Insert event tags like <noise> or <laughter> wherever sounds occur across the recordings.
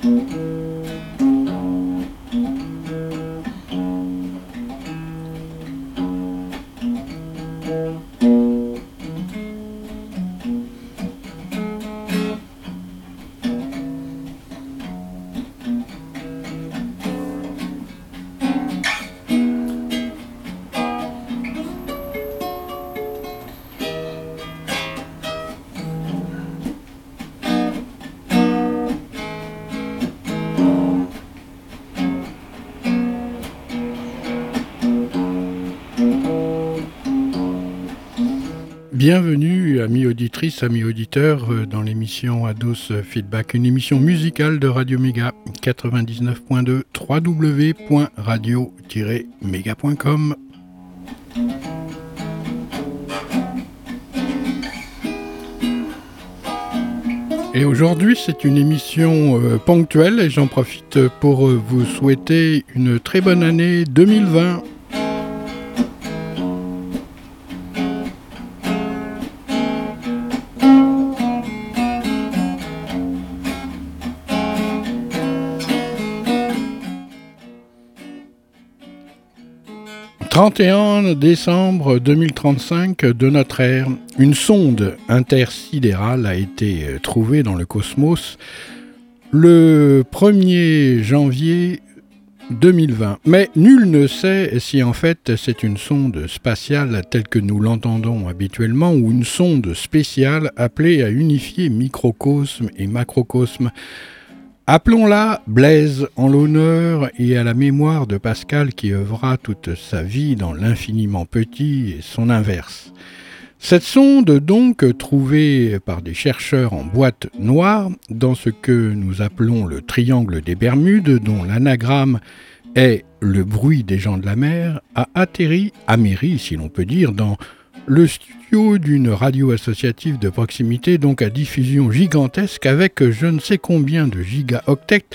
Mm-hmm. Bienvenue, amis auditrices, amis auditeurs, euh, dans l'émission Ados Feedback, une émission musicale de Radio Méga 99.2 www.radio-méga.com. Et aujourd'hui, c'est une émission euh, ponctuelle et j'en profite pour euh, vous souhaiter une très bonne année 2020. 31 décembre 2035 de notre ère, une sonde intersidérale a été euh, trouvée dans le cosmos le 1er janvier 2020. Mais nul ne sait si en fait c'est une sonde spatiale telle que nous l'entendons habituellement ou une sonde spéciale appelée à unifier microcosme et macrocosme Appelons-la Blaise en l'honneur et à la mémoire de Pascal qui œuvra toute sa vie dans l'infiniment petit et son inverse. Cette sonde donc trouvée par des chercheurs en boîte noire dans ce que nous appelons le triangle des Bermudes dont l'anagramme est le bruit des gens de la mer a atterri, améri si l'on peut dire, dans le studio d'une radio associative de proximité, donc à diffusion gigantesque, avec je ne sais combien de gigaoctets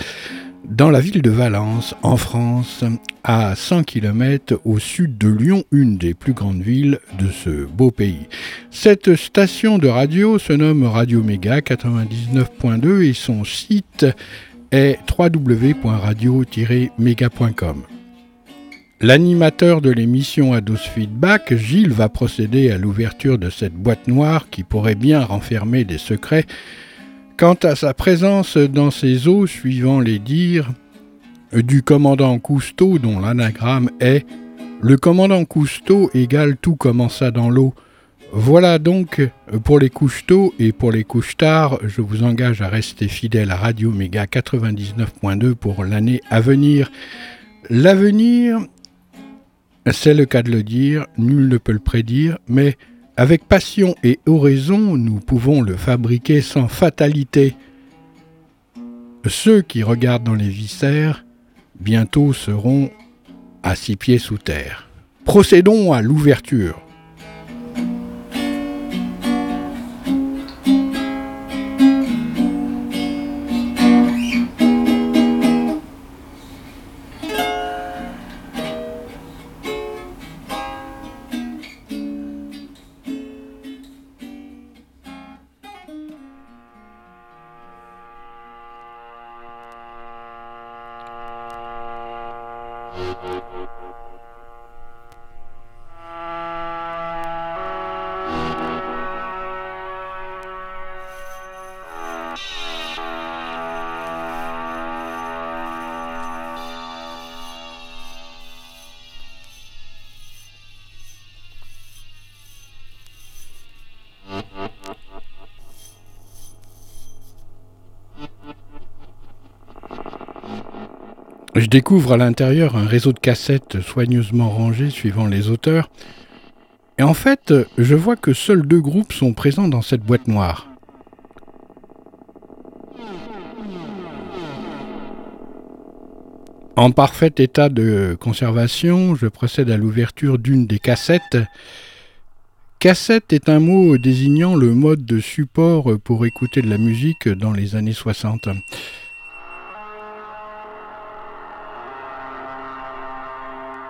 dans la ville de Valence, en France, à 100 km au sud de Lyon, une des plus grandes villes de ce beau pays. Cette station de radio se nomme Radio Méga 99.2 et son site est www.radio-méga.com. L'animateur de l'émission Ados Feedback, Gilles, va procéder à l'ouverture de cette boîte noire qui pourrait bien renfermer des secrets quant à sa présence dans ces eaux suivant les dires du commandant Cousteau dont l'anagramme est Le commandant Cousteau égale tout commença dans l'eau. Voilà donc pour les couches-tôt et pour les couches tard, je vous engage à rester fidèle à Radio Méga 99.2 pour l'année à venir. L'avenir c'est le cas de le dire, nul ne peut le prédire, mais avec passion et oraison, nous pouvons le fabriquer sans fatalité. Ceux qui regardent dans les viscères, bientôt seront à six pieds sous terre. Procédons à l'ouverture. Je découvre à l'intérieur un réseau de cassettes soigneusement rangées suivant les auteurs. Et en fait, je vois que seuls deux groupes sont présents dans cette boîte noire. En parfait état de conservation, je procède à l'ouverture d'une des cassettes. Cassette est un mot désignant le mode de support pour écouter de la musique dans les années 60.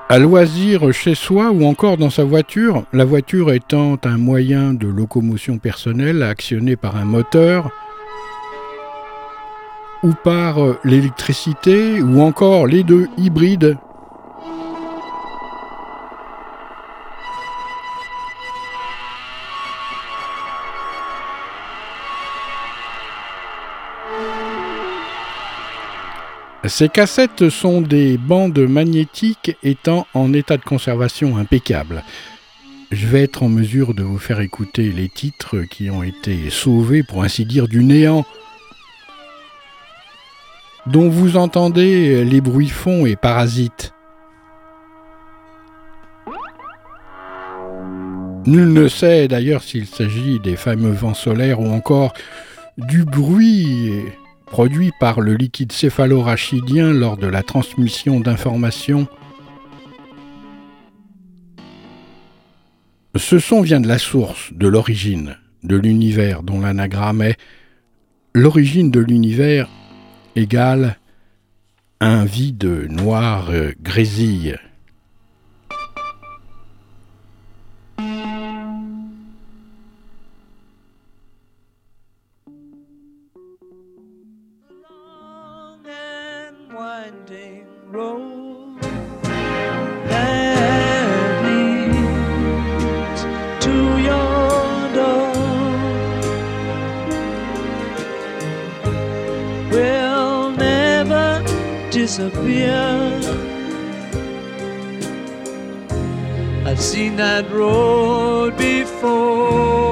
À loisir chez soi ou encore dans sa voiture, la voiture étant un moyen de locomotion personnelle actionné par un moteur, ou par l'électricité ou encore les deux hybrides Ces cassettes sont des bandes magnétiques étant en état de conservation impeccable. Je vais être en mesure de vous faire écouter les titres qui ont été sauvés, pour ainsi dire, du néant, dont vous entendez les bruits fonds et parasites. Nul ne sait d'ailleurs s'il s'agit des fameux vents solaires ou encore du bruit produit par le liquide céphalorachidien lors de la transmission d'informations. Ce son vient de la source, de l'origine, de l'univers dont l'anagramme est l'origine de l'univers égale un vide noir grésille. That road before.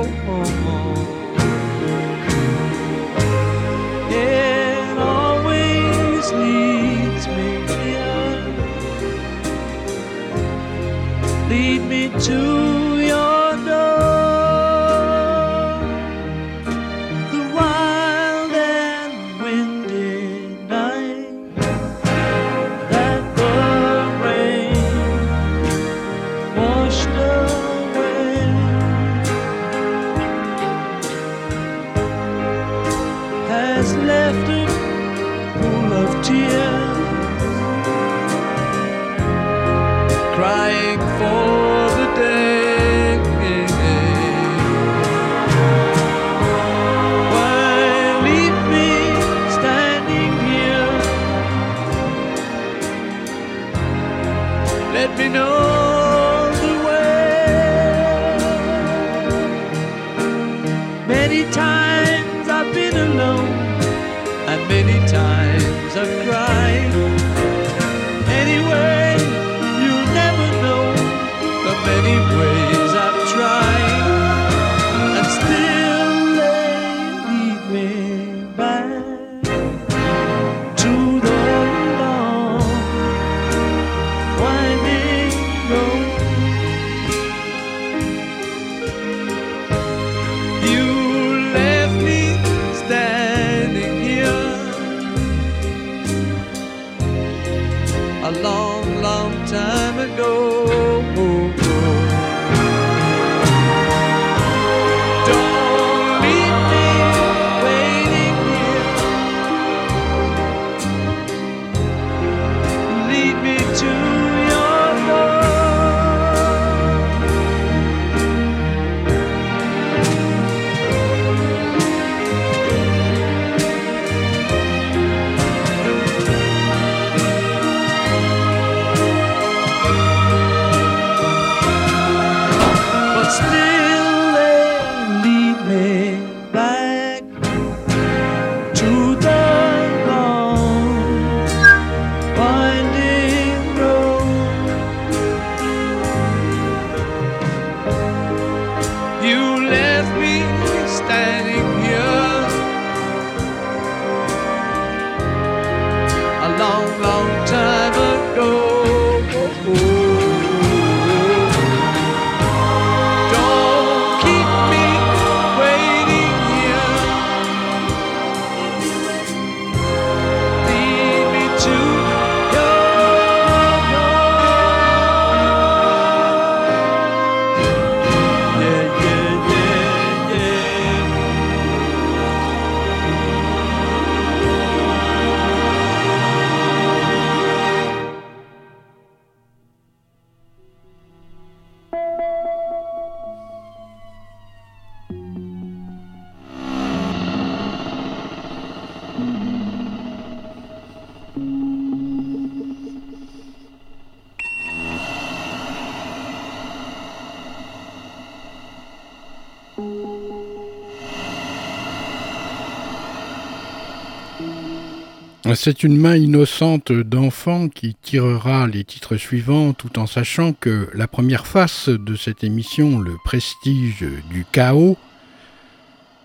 C'est une main innocente d'enfant qui tirera les titres suivants tout en sachant que la première face de cette émission, le prestige du chaos,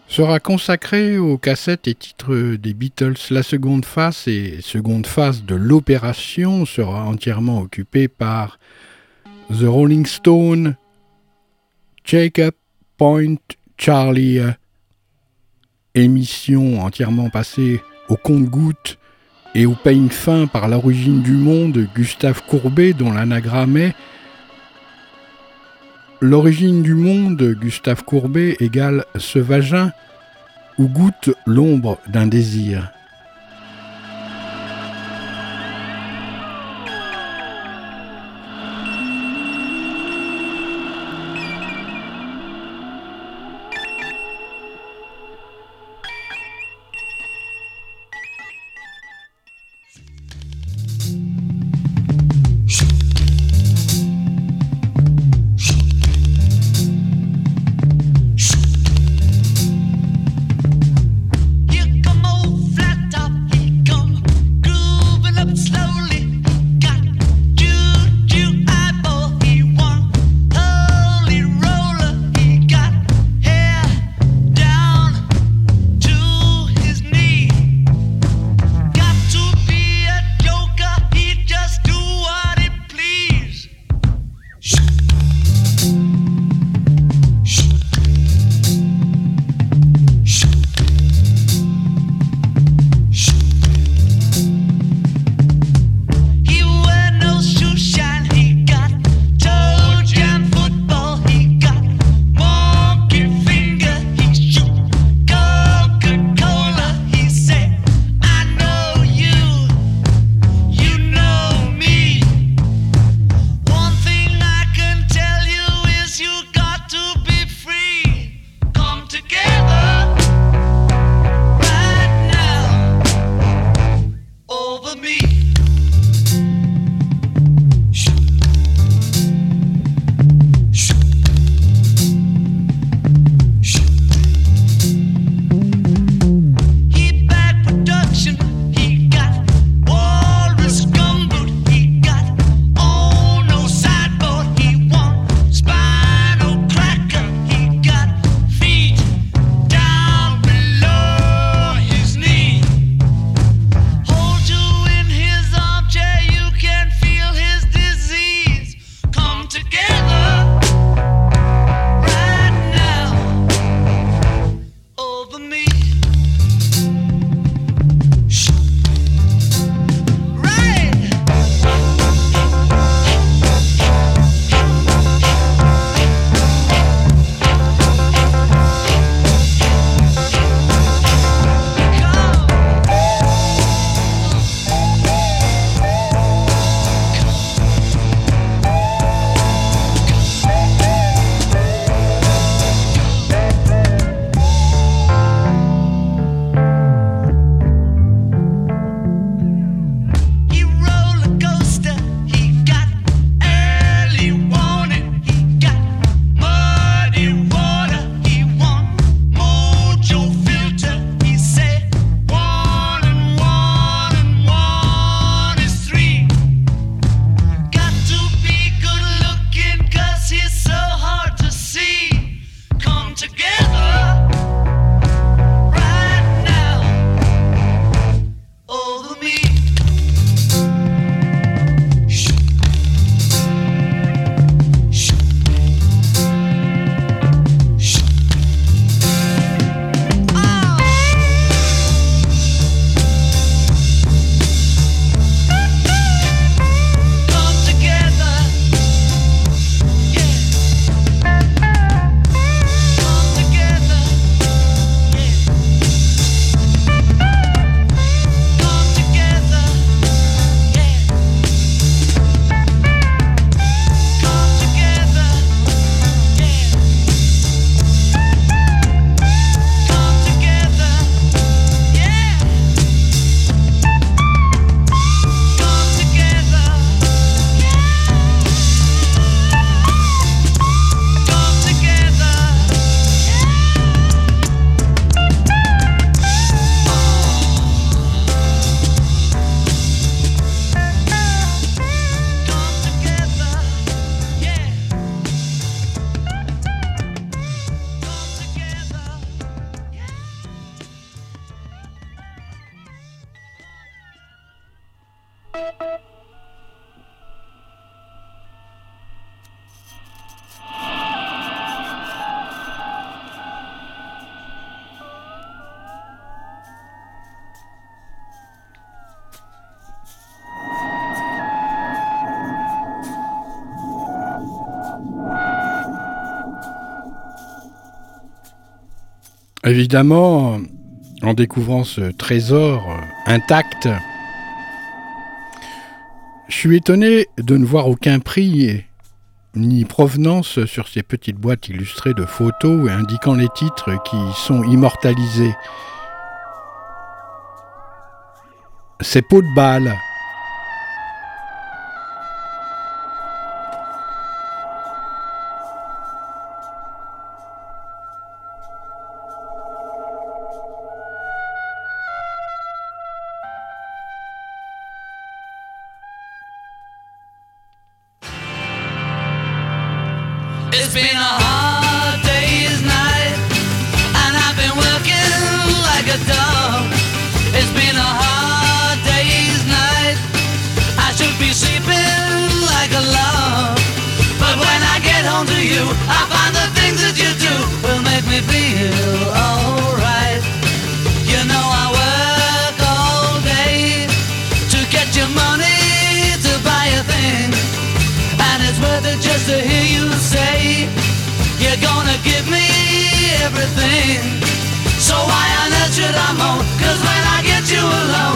sera consacrée aux cassettes et titres des Beatles. La seconde face et seconde phase de l'opération sera entièrement occupée par The Rolling Stone, Jacob Point Charlie, émission entièrement passée au compte-gouttes et où peigne fin par l'origine du monde Gustave Courbet dont l'anagramme est L'origine du monde Gustave Courbet égale ce vagin où goûte l'ombre d'un désir. Évidemment, en découvrant ce trésor euh, intact, je suis étonné de ne voir aucun prix ni provenance sur ces petites boîtes illustrées de photos et indiquant les titres qui sont immortalisés. Ces pots de balles I'm on. Cause when I get you alone.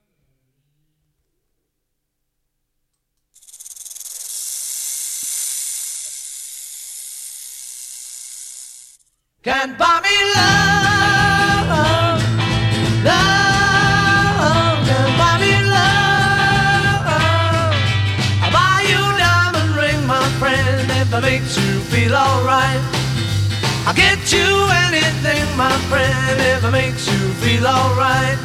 Can buy me love, love, can buy me love. I'll buy you a diamond ring, my friend, if it makes you feel alright. I'll get you anything, my friend, if it makes you feel alright.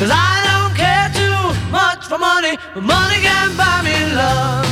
Cause I don't care too much for money, but money can buy me love.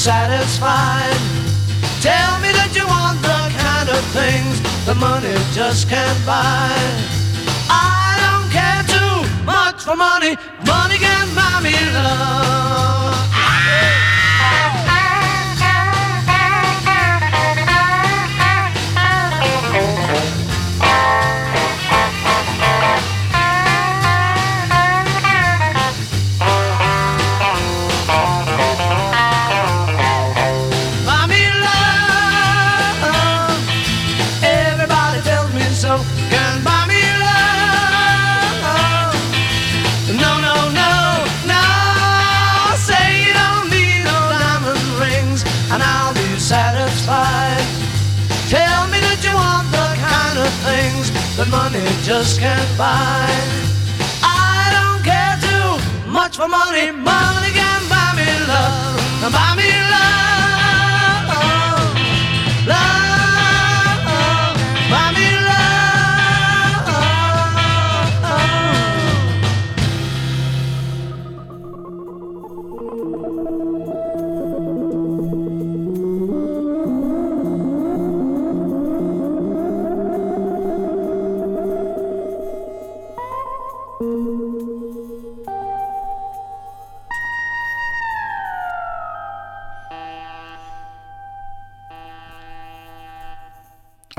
Satisfied. Tell me that you want the kind of things the money just can't buy. I don't care too much for money. Money can buy me love.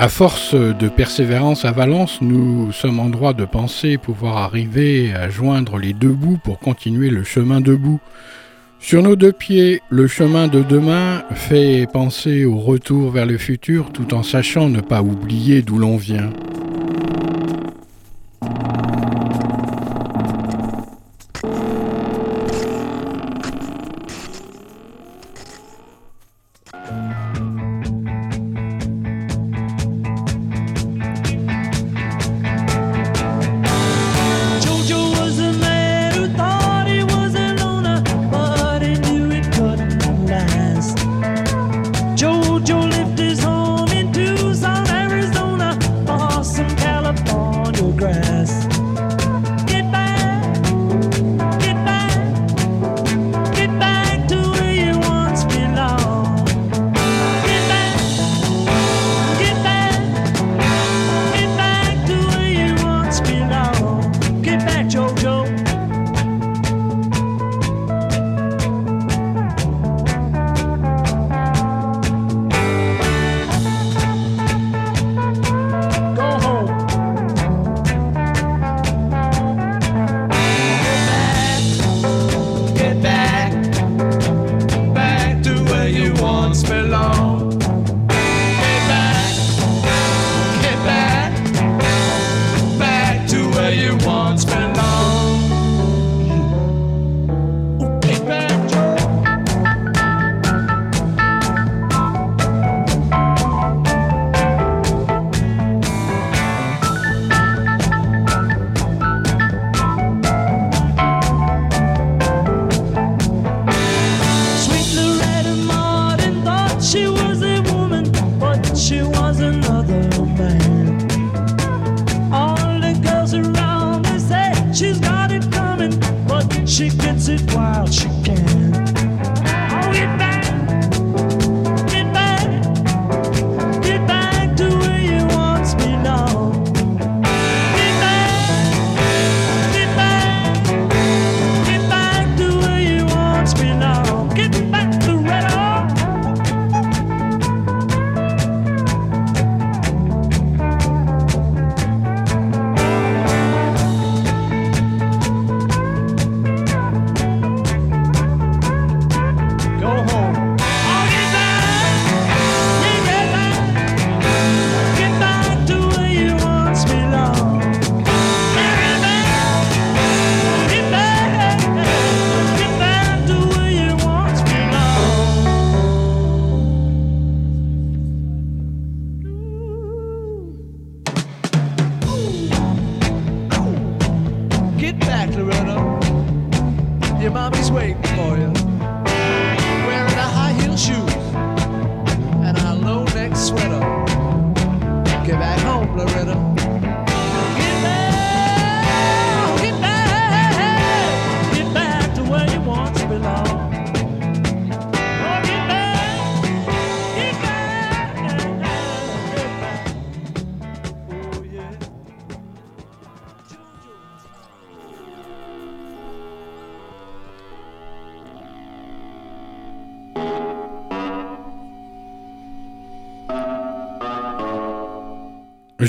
À force de persévérance à Valence, nous sommes en droit de penser pouvoir arriver à joindre les deux bouts pour continuer le chemin debout. Sur nos deux pieds, le chemin de demain fait penser au retour vers le futur tout en sachant ne pas oublier d'où l'on vient.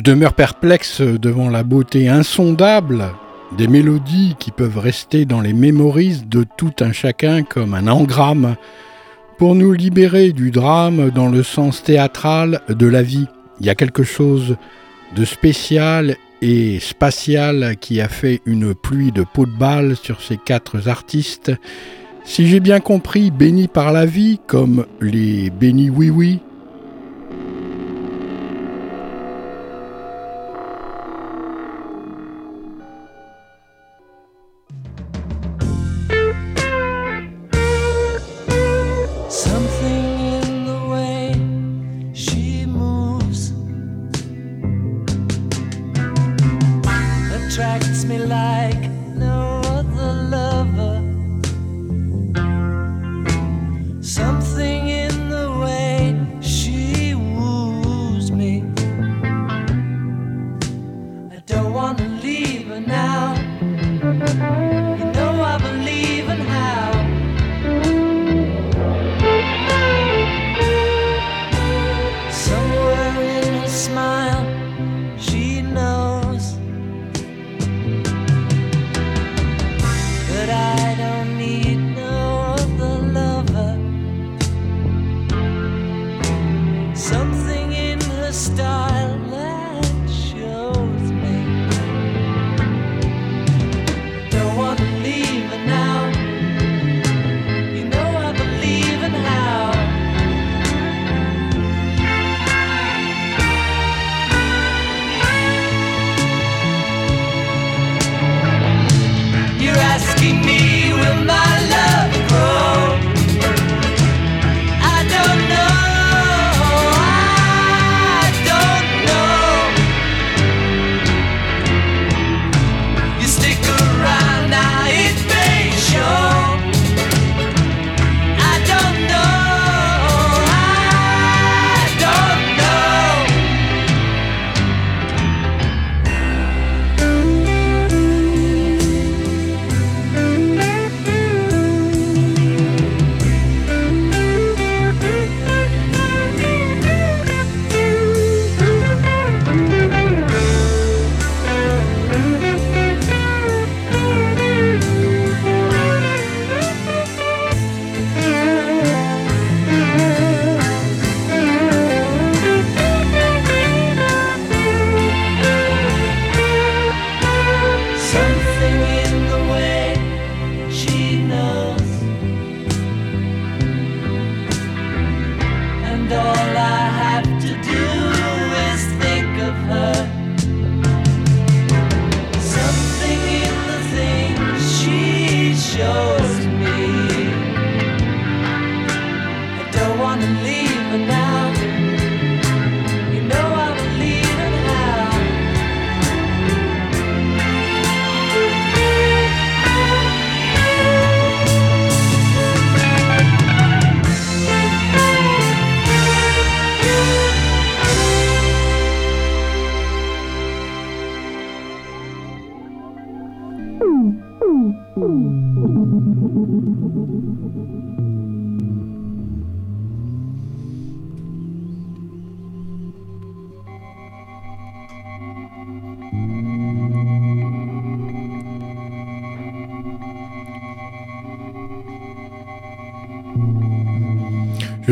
Demeure perplexe devant la beauté insondable des mélodies qui peuvent rester dans les mémories de tout un chacun comme un engramme pour nous libérer du drame dans le sens théâtral de la vie. Il y a quelque chose de spécial et spatial qui a fait une pluie de peau de balle sur ces quatre artistes. Si j'ai bien compris, bénis par la vie, comme les bénis oui oui,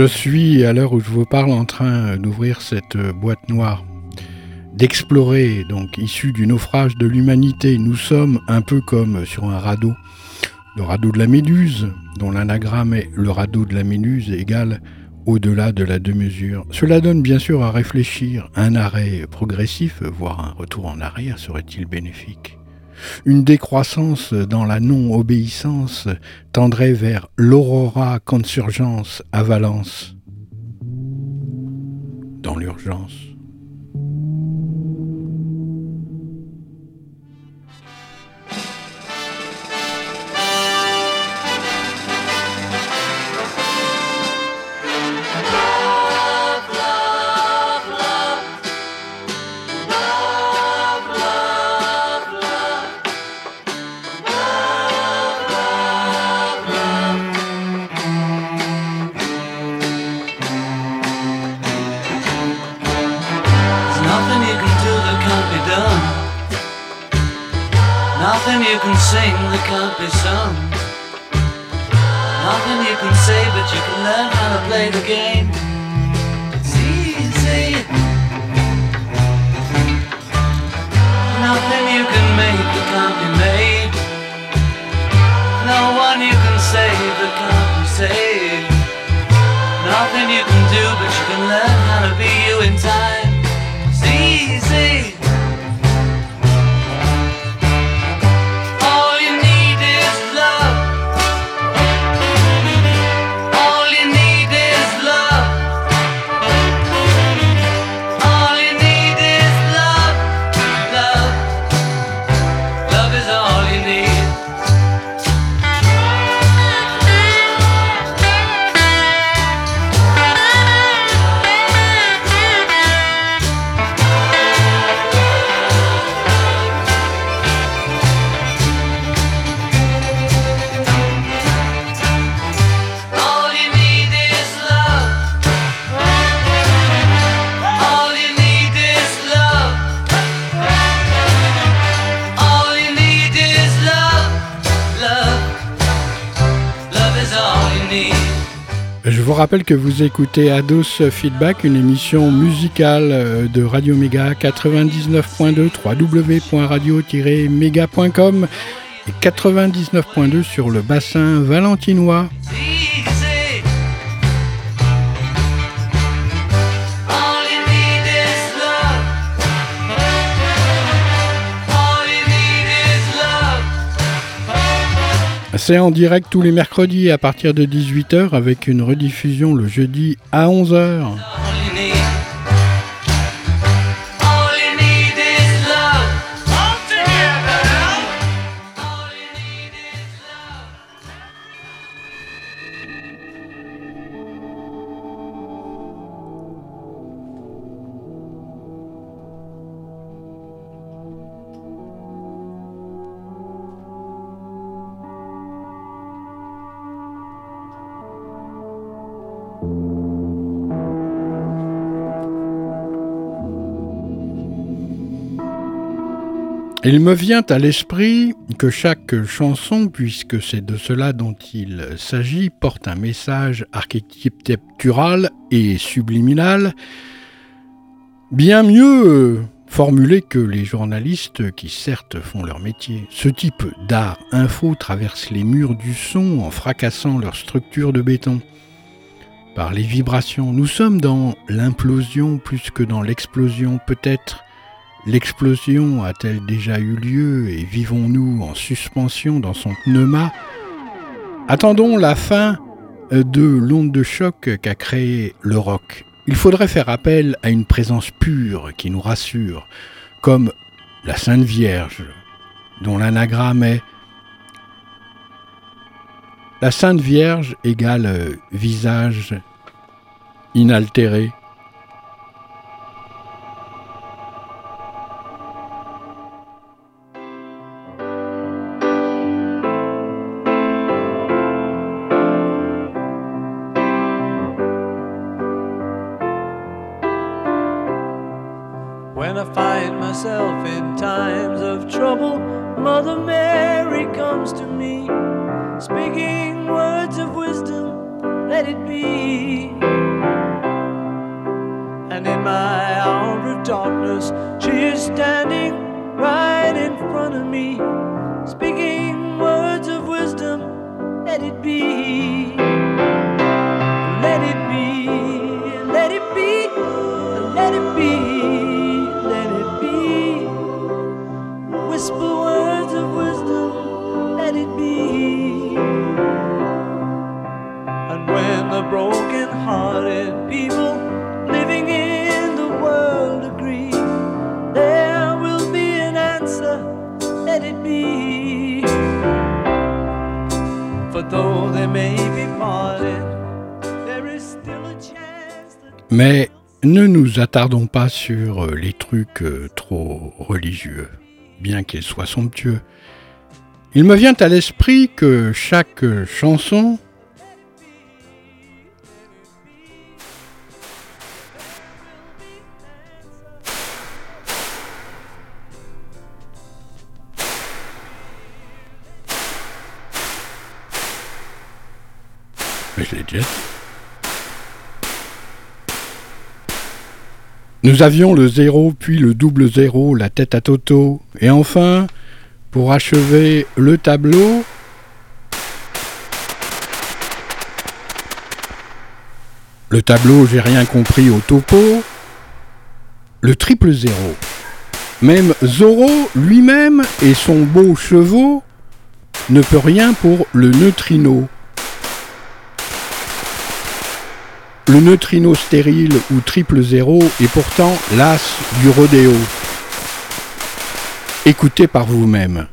Je suis, à l'heure où je vous parle, en train d'ouvrir cette boîte noire, d'explorer, donc issu du naufrage de l'humanité. Nous sommes un peu comme sur un radeau. Le radeau de la Méduse, dont l'anagramme est le radeau de la Méduse égale au-delà de la deux-mesure. Cela donne bien sûr à réfléchir. Un arrêt progressif, voire un retour en arrière, serait-il bénéfique? Une décroissance dans la non-obéissance tendrait vers l'aurora consurgence à Valence. Dans l'urgence. can't be sung. Nothing you can say, but you can learn how to play the game. It's easy. Nothing you can make, you can't be rappelle que vous écoutez Ados Feedback, une émission musicale euh, de Radio Méga 99.2 www.radio-méga.com et 99.2 sur le bassin valentinois. C'est en direct tous les mercredis à partir de 18h avec une rediffusion le jeudi à 11h. Il me vient à l'esprit que chaque chanson, puisque c'est de cela dont il s'agit, porte un message architectural et subliminal, bien mieux formulé que les journalistes qui certes font leur métier. Ce type d'art info traverse les murs du son en fracassant leur structure de béton. Par les vibrations, nous sommes dans l'implosion plus que dans l'explosion peut-être L'explosion a-t-elle déjà eu lieu et vivons-nous en suspension dans son pneuma? Attendons la fin de l'onde de choc qu'a créé le rock. Il faudrait faire appel à une présence pure qui nous rassure, comme la Sainte Vierge, dont l'anagramme est la Sainte Vierge égale visage inaltéré, ne nous attardons pas sur euh, les trucs euh, trop religieux, bien qu'ils soient somptueux. Il me vient à l'esprit que chaque chanson je l'ai déjà. Nous avions le zéro, puis le double zéro, la tête à Toto, et enfin, pour achever le tableau, le tableau, j'ai rien compris au topo, le triple zéro. Même Zorro lui-même et son beau chevaux ne peut rien pour le neutrino. Le neutrino stérile ou triple zéro est pourtant l'as du rodéo. Écoutez par vous-même.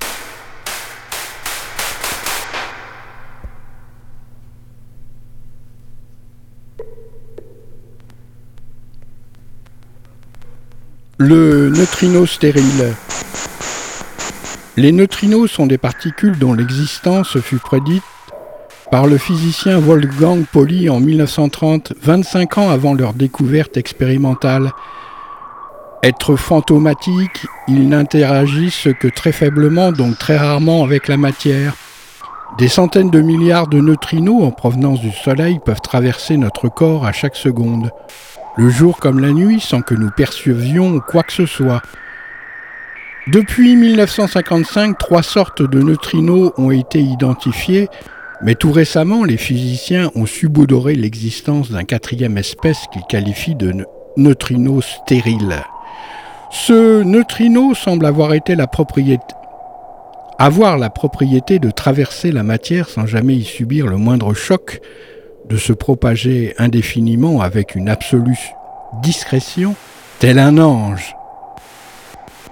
Le neutrino stérile. Les neutrinos sont des particules dont l'existence fut prédite par le physicien Wolfgang Pauli en 1930, 25 ans avant leur découverte expérimentale. Être fantomatiques, ils n'interagissent que très faiblement, donc très rarement avec la matière. Des centaines de milliards de neutrinos en provenance du Soleil peuvent traverser notre corps à chaque seconde, le jour comme la nuit, sans que nous percevions quoi que ce soit. Depuis 1955, trois sortes de neutrinos ont été identifiées, mais tout récemment, les physiciens ont subodoré l'existence d'un quatrième espèce qu'ils qualifient de ne- neutrino stérile. Ce neutrino semble avoir été la propriété avoir la propriété de traverser la matière sans jamais y subir le moindre choc, de se propager indéfiniment avec une absolue discrétion, tel un ange,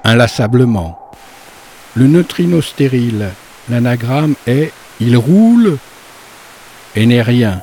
inlassablement. Le neutrino stérile, l'anagramme est il roule et n'est rien.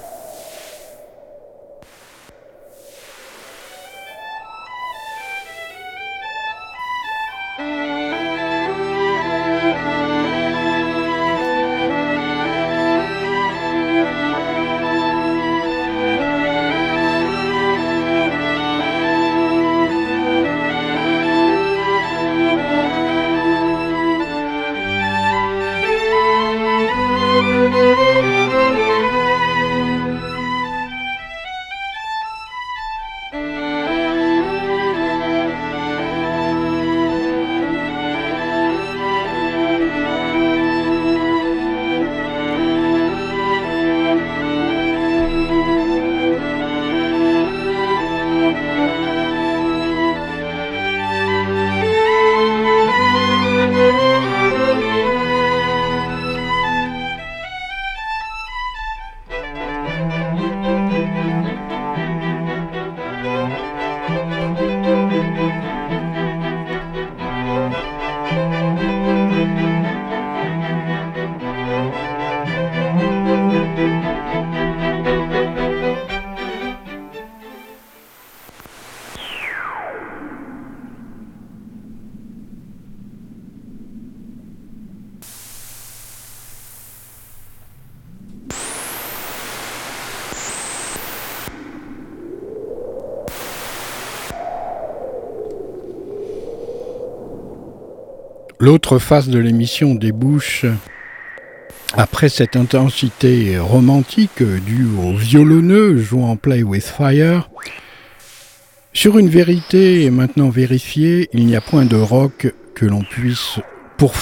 L'autre face de l'émission débouche, après cette intensité romantique due au violonneux jouant Play with Fire, sur une vérité maintenant vérifiée, il n'y a point de rock que l'on puisse pour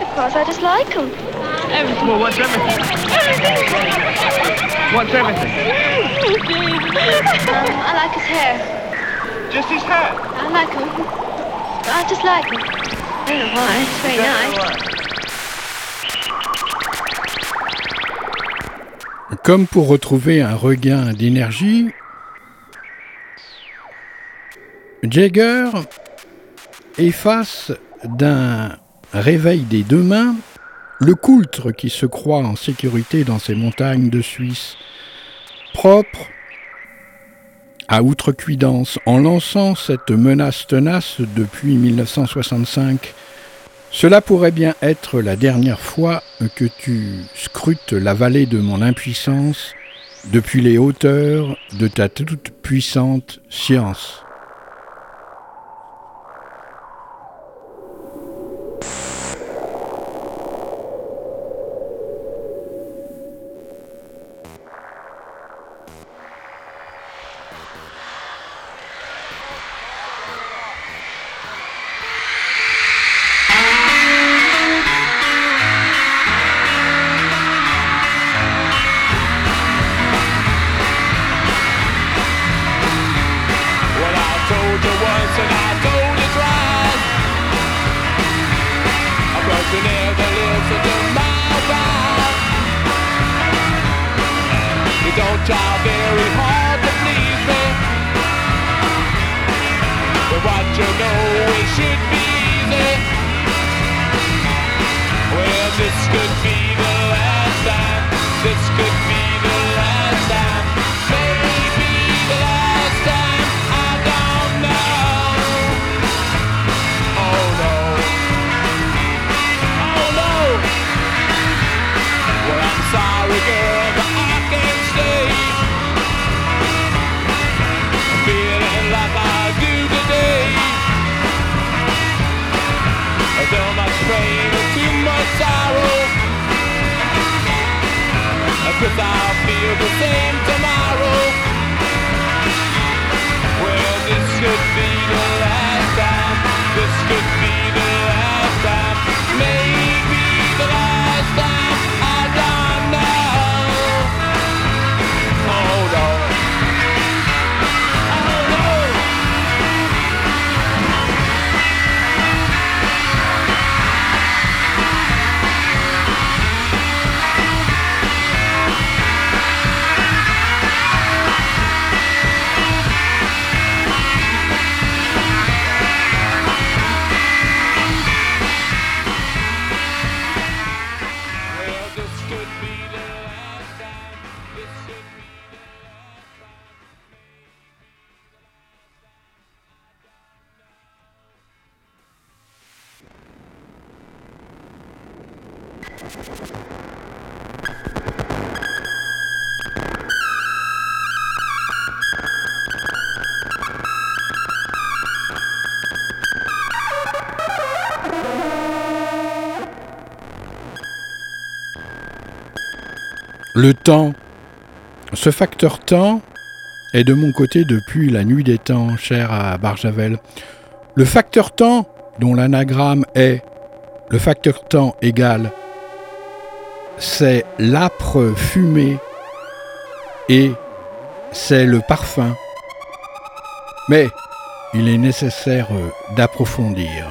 Because I just like him. Everything. Well, what's everything? Everything. What's everything? um, <laughs> I like his hair. Just his hair? I like him. I just like him. I don't know why. It's very nice. Comme pour retrouver un regain d'énergie, Jagger efface d'un réveil des deux mains le coultre qui se croit en sécurité dans ces montagnes de Suisse, propre à outrecuidance, en lançant cette menace tenace depuis 1965 cela pourrait bien être la dernière fois que tu scrutes la vallée de mon impuissance depuis les hauteurs de ta toute puissante science. Le temps. Ce facteur temps est de mon côté depuis la nuit des temps, cher à Barjavel. Le facteur temps, dont l'anagramme est le facteur temps égal, c'est l'âpre fumée et c'est le parfum. Mais il est nécessaire d'approfondir.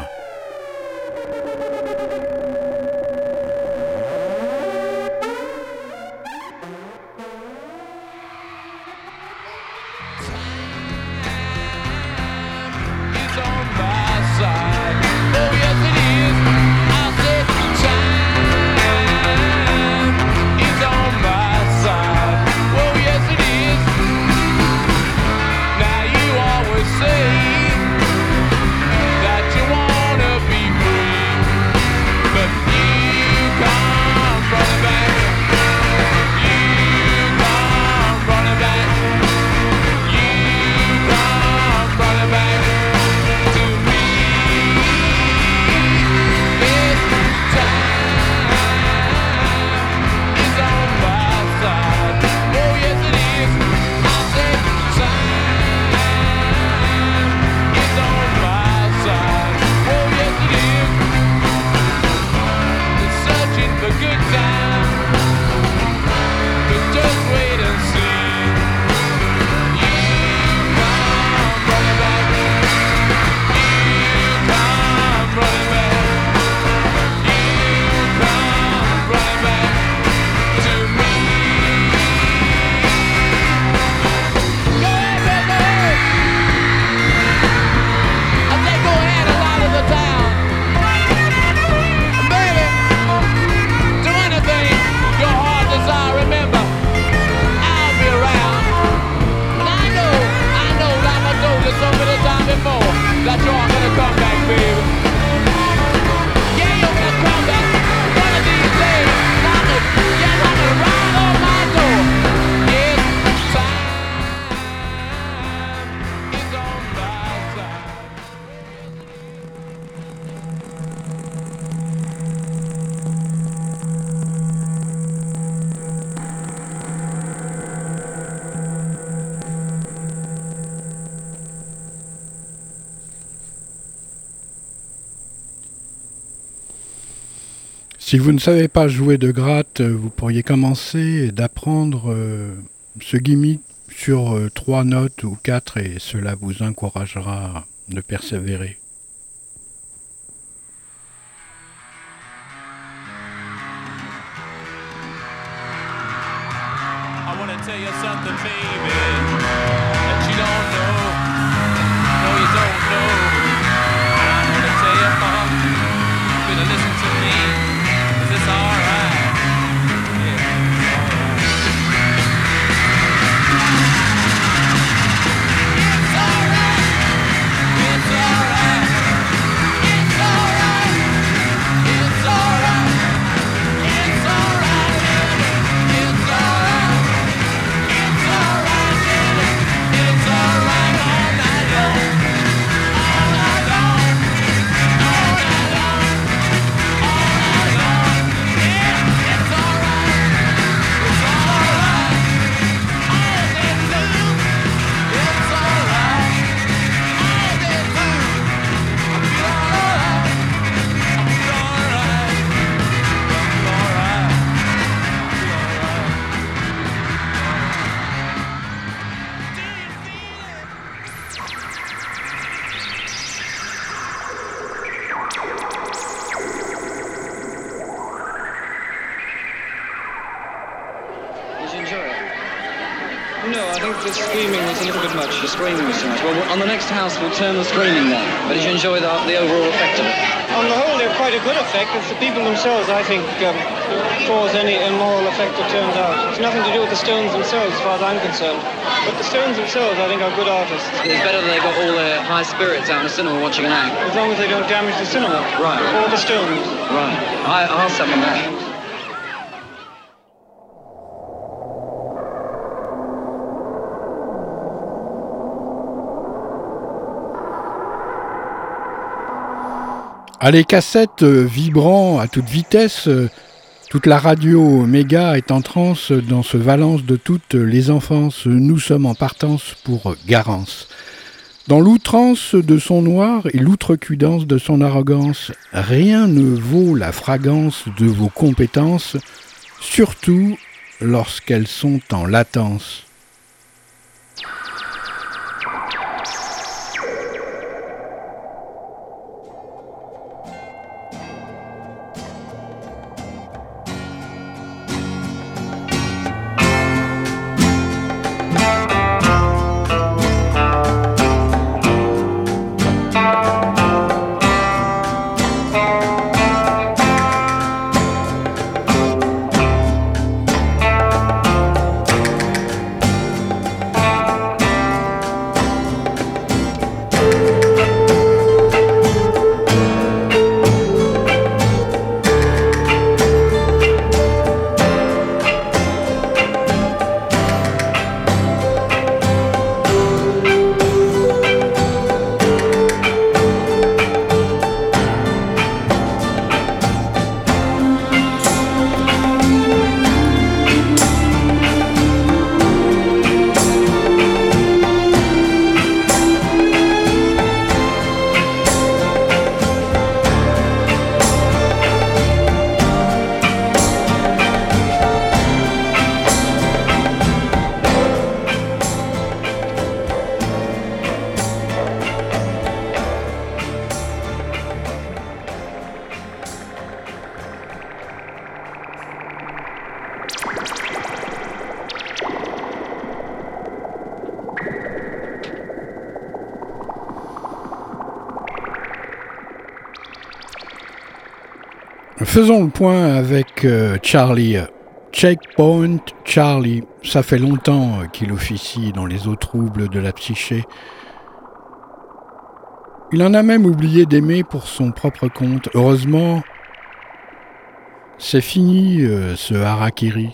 Si vous ne savez pas jouer de gratte, euh, vous pourriez commencer d'apprendre euh, ce gimmick sur euh, trois notes ou quatre et cela vous encouragera de persévérer. Will turn the screening down. But did you enjoy the, the overall effect of it? On the whole, they're quite a good effect. It's the people themselves, I think, um, cause any immoral effect that turns out. It's nothing to do with the Stones themselves, as far as I'm concerned. But the Stones themselves, I think, are good artists. It's better that they got all their high spirits out in the cinema watching an act. As long as they don't damage the cinema. Right. Or the Stones. Right. I, I'll second that. Ah, les cassettes euh, vibrant à toute vitesse, euh, Toute la radio méga est en transe dans ce valence de toutes les enfances. Nous sommes en partance pour Garance. Dans l'outrance de son noir et l'outrecuidance de son arrogance, rien ne vaut la fragance de vos compétences, surtout lorsqu'elles sont en latence. Faisons le point avec euh, Charlie. Checkpoint Charlie. Ça fait longtemps euh, qu'il officie dans les eaux troubles de la psyché. Il en a même oublié d'aimer pour son propre compte. Heureusement, c'est fini euh, ce harakiri.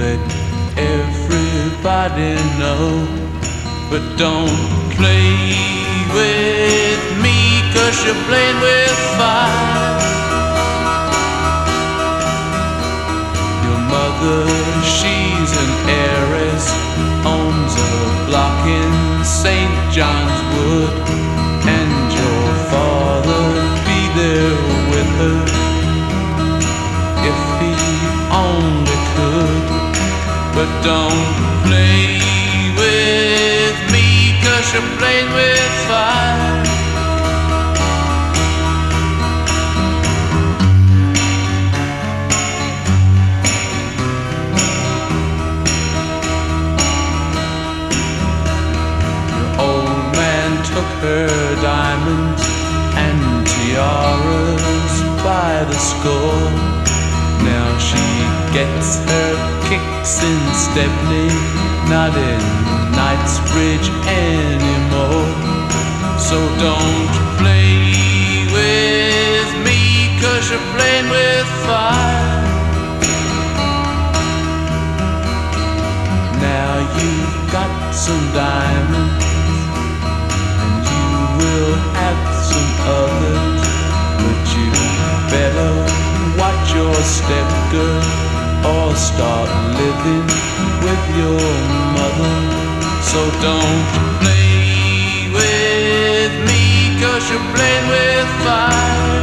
Let everybody know, but don't play with me, cause you're playing with fire. Your mother, she's an heiress, owns a block in St. John's Wood, don't play with me, cause you're playing with fire. old man took her diamonds and tiaras by the score. Now she gets her in Stepney, not in Knightsbridge anymore. So don't play with me, cause you're playing with fire. Now you've got some diamonds and you will have some others, but you better watch your step, girl, or start living with your mother. So don't play with me, cause you're playing with fire.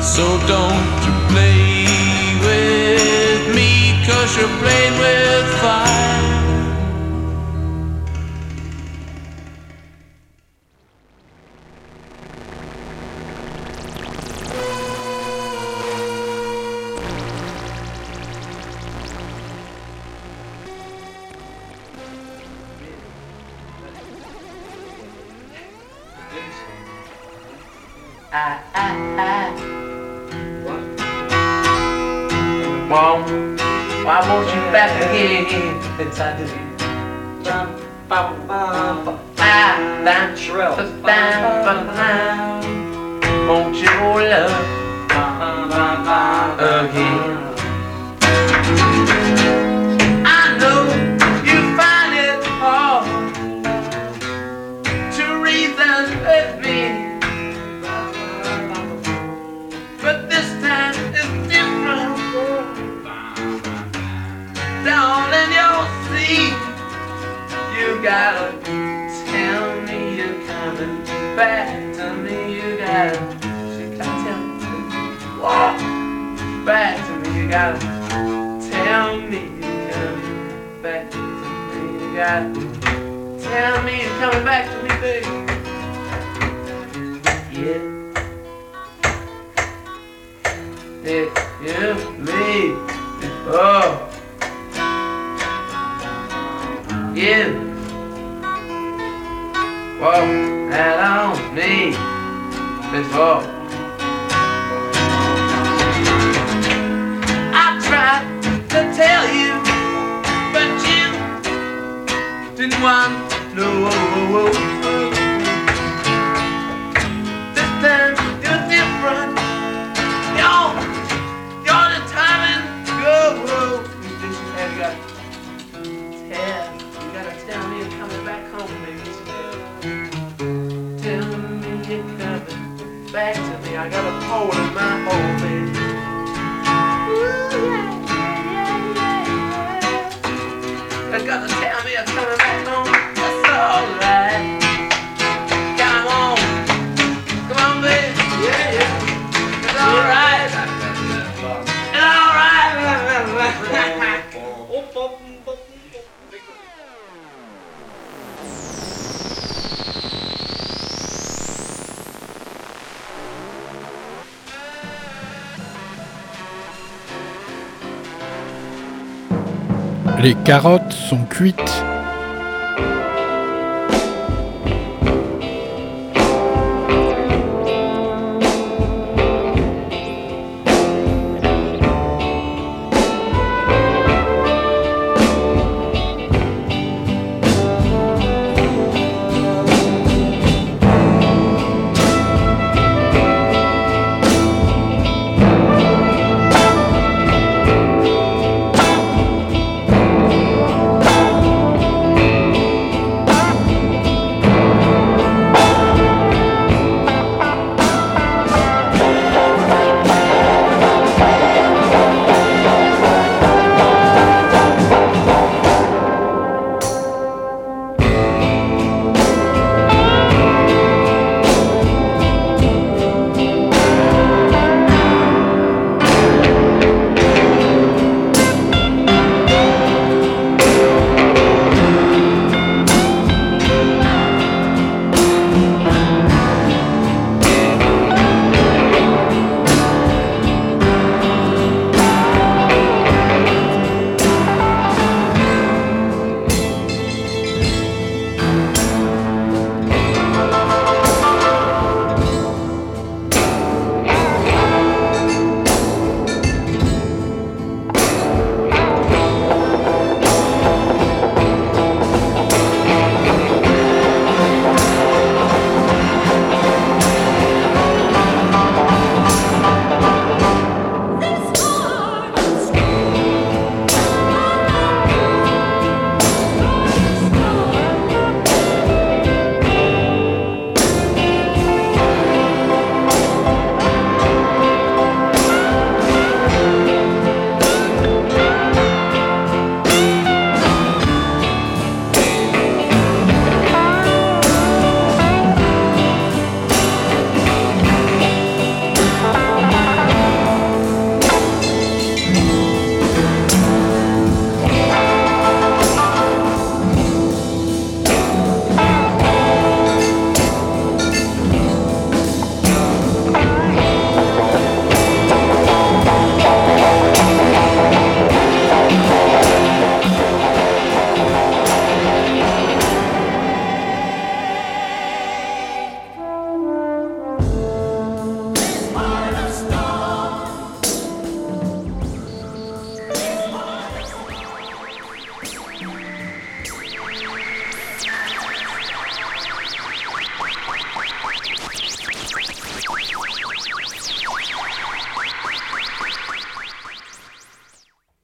So don't you play with me, cause you're playing with fire. Pam, pam, I got a pole in my old Les carottes sont cuites.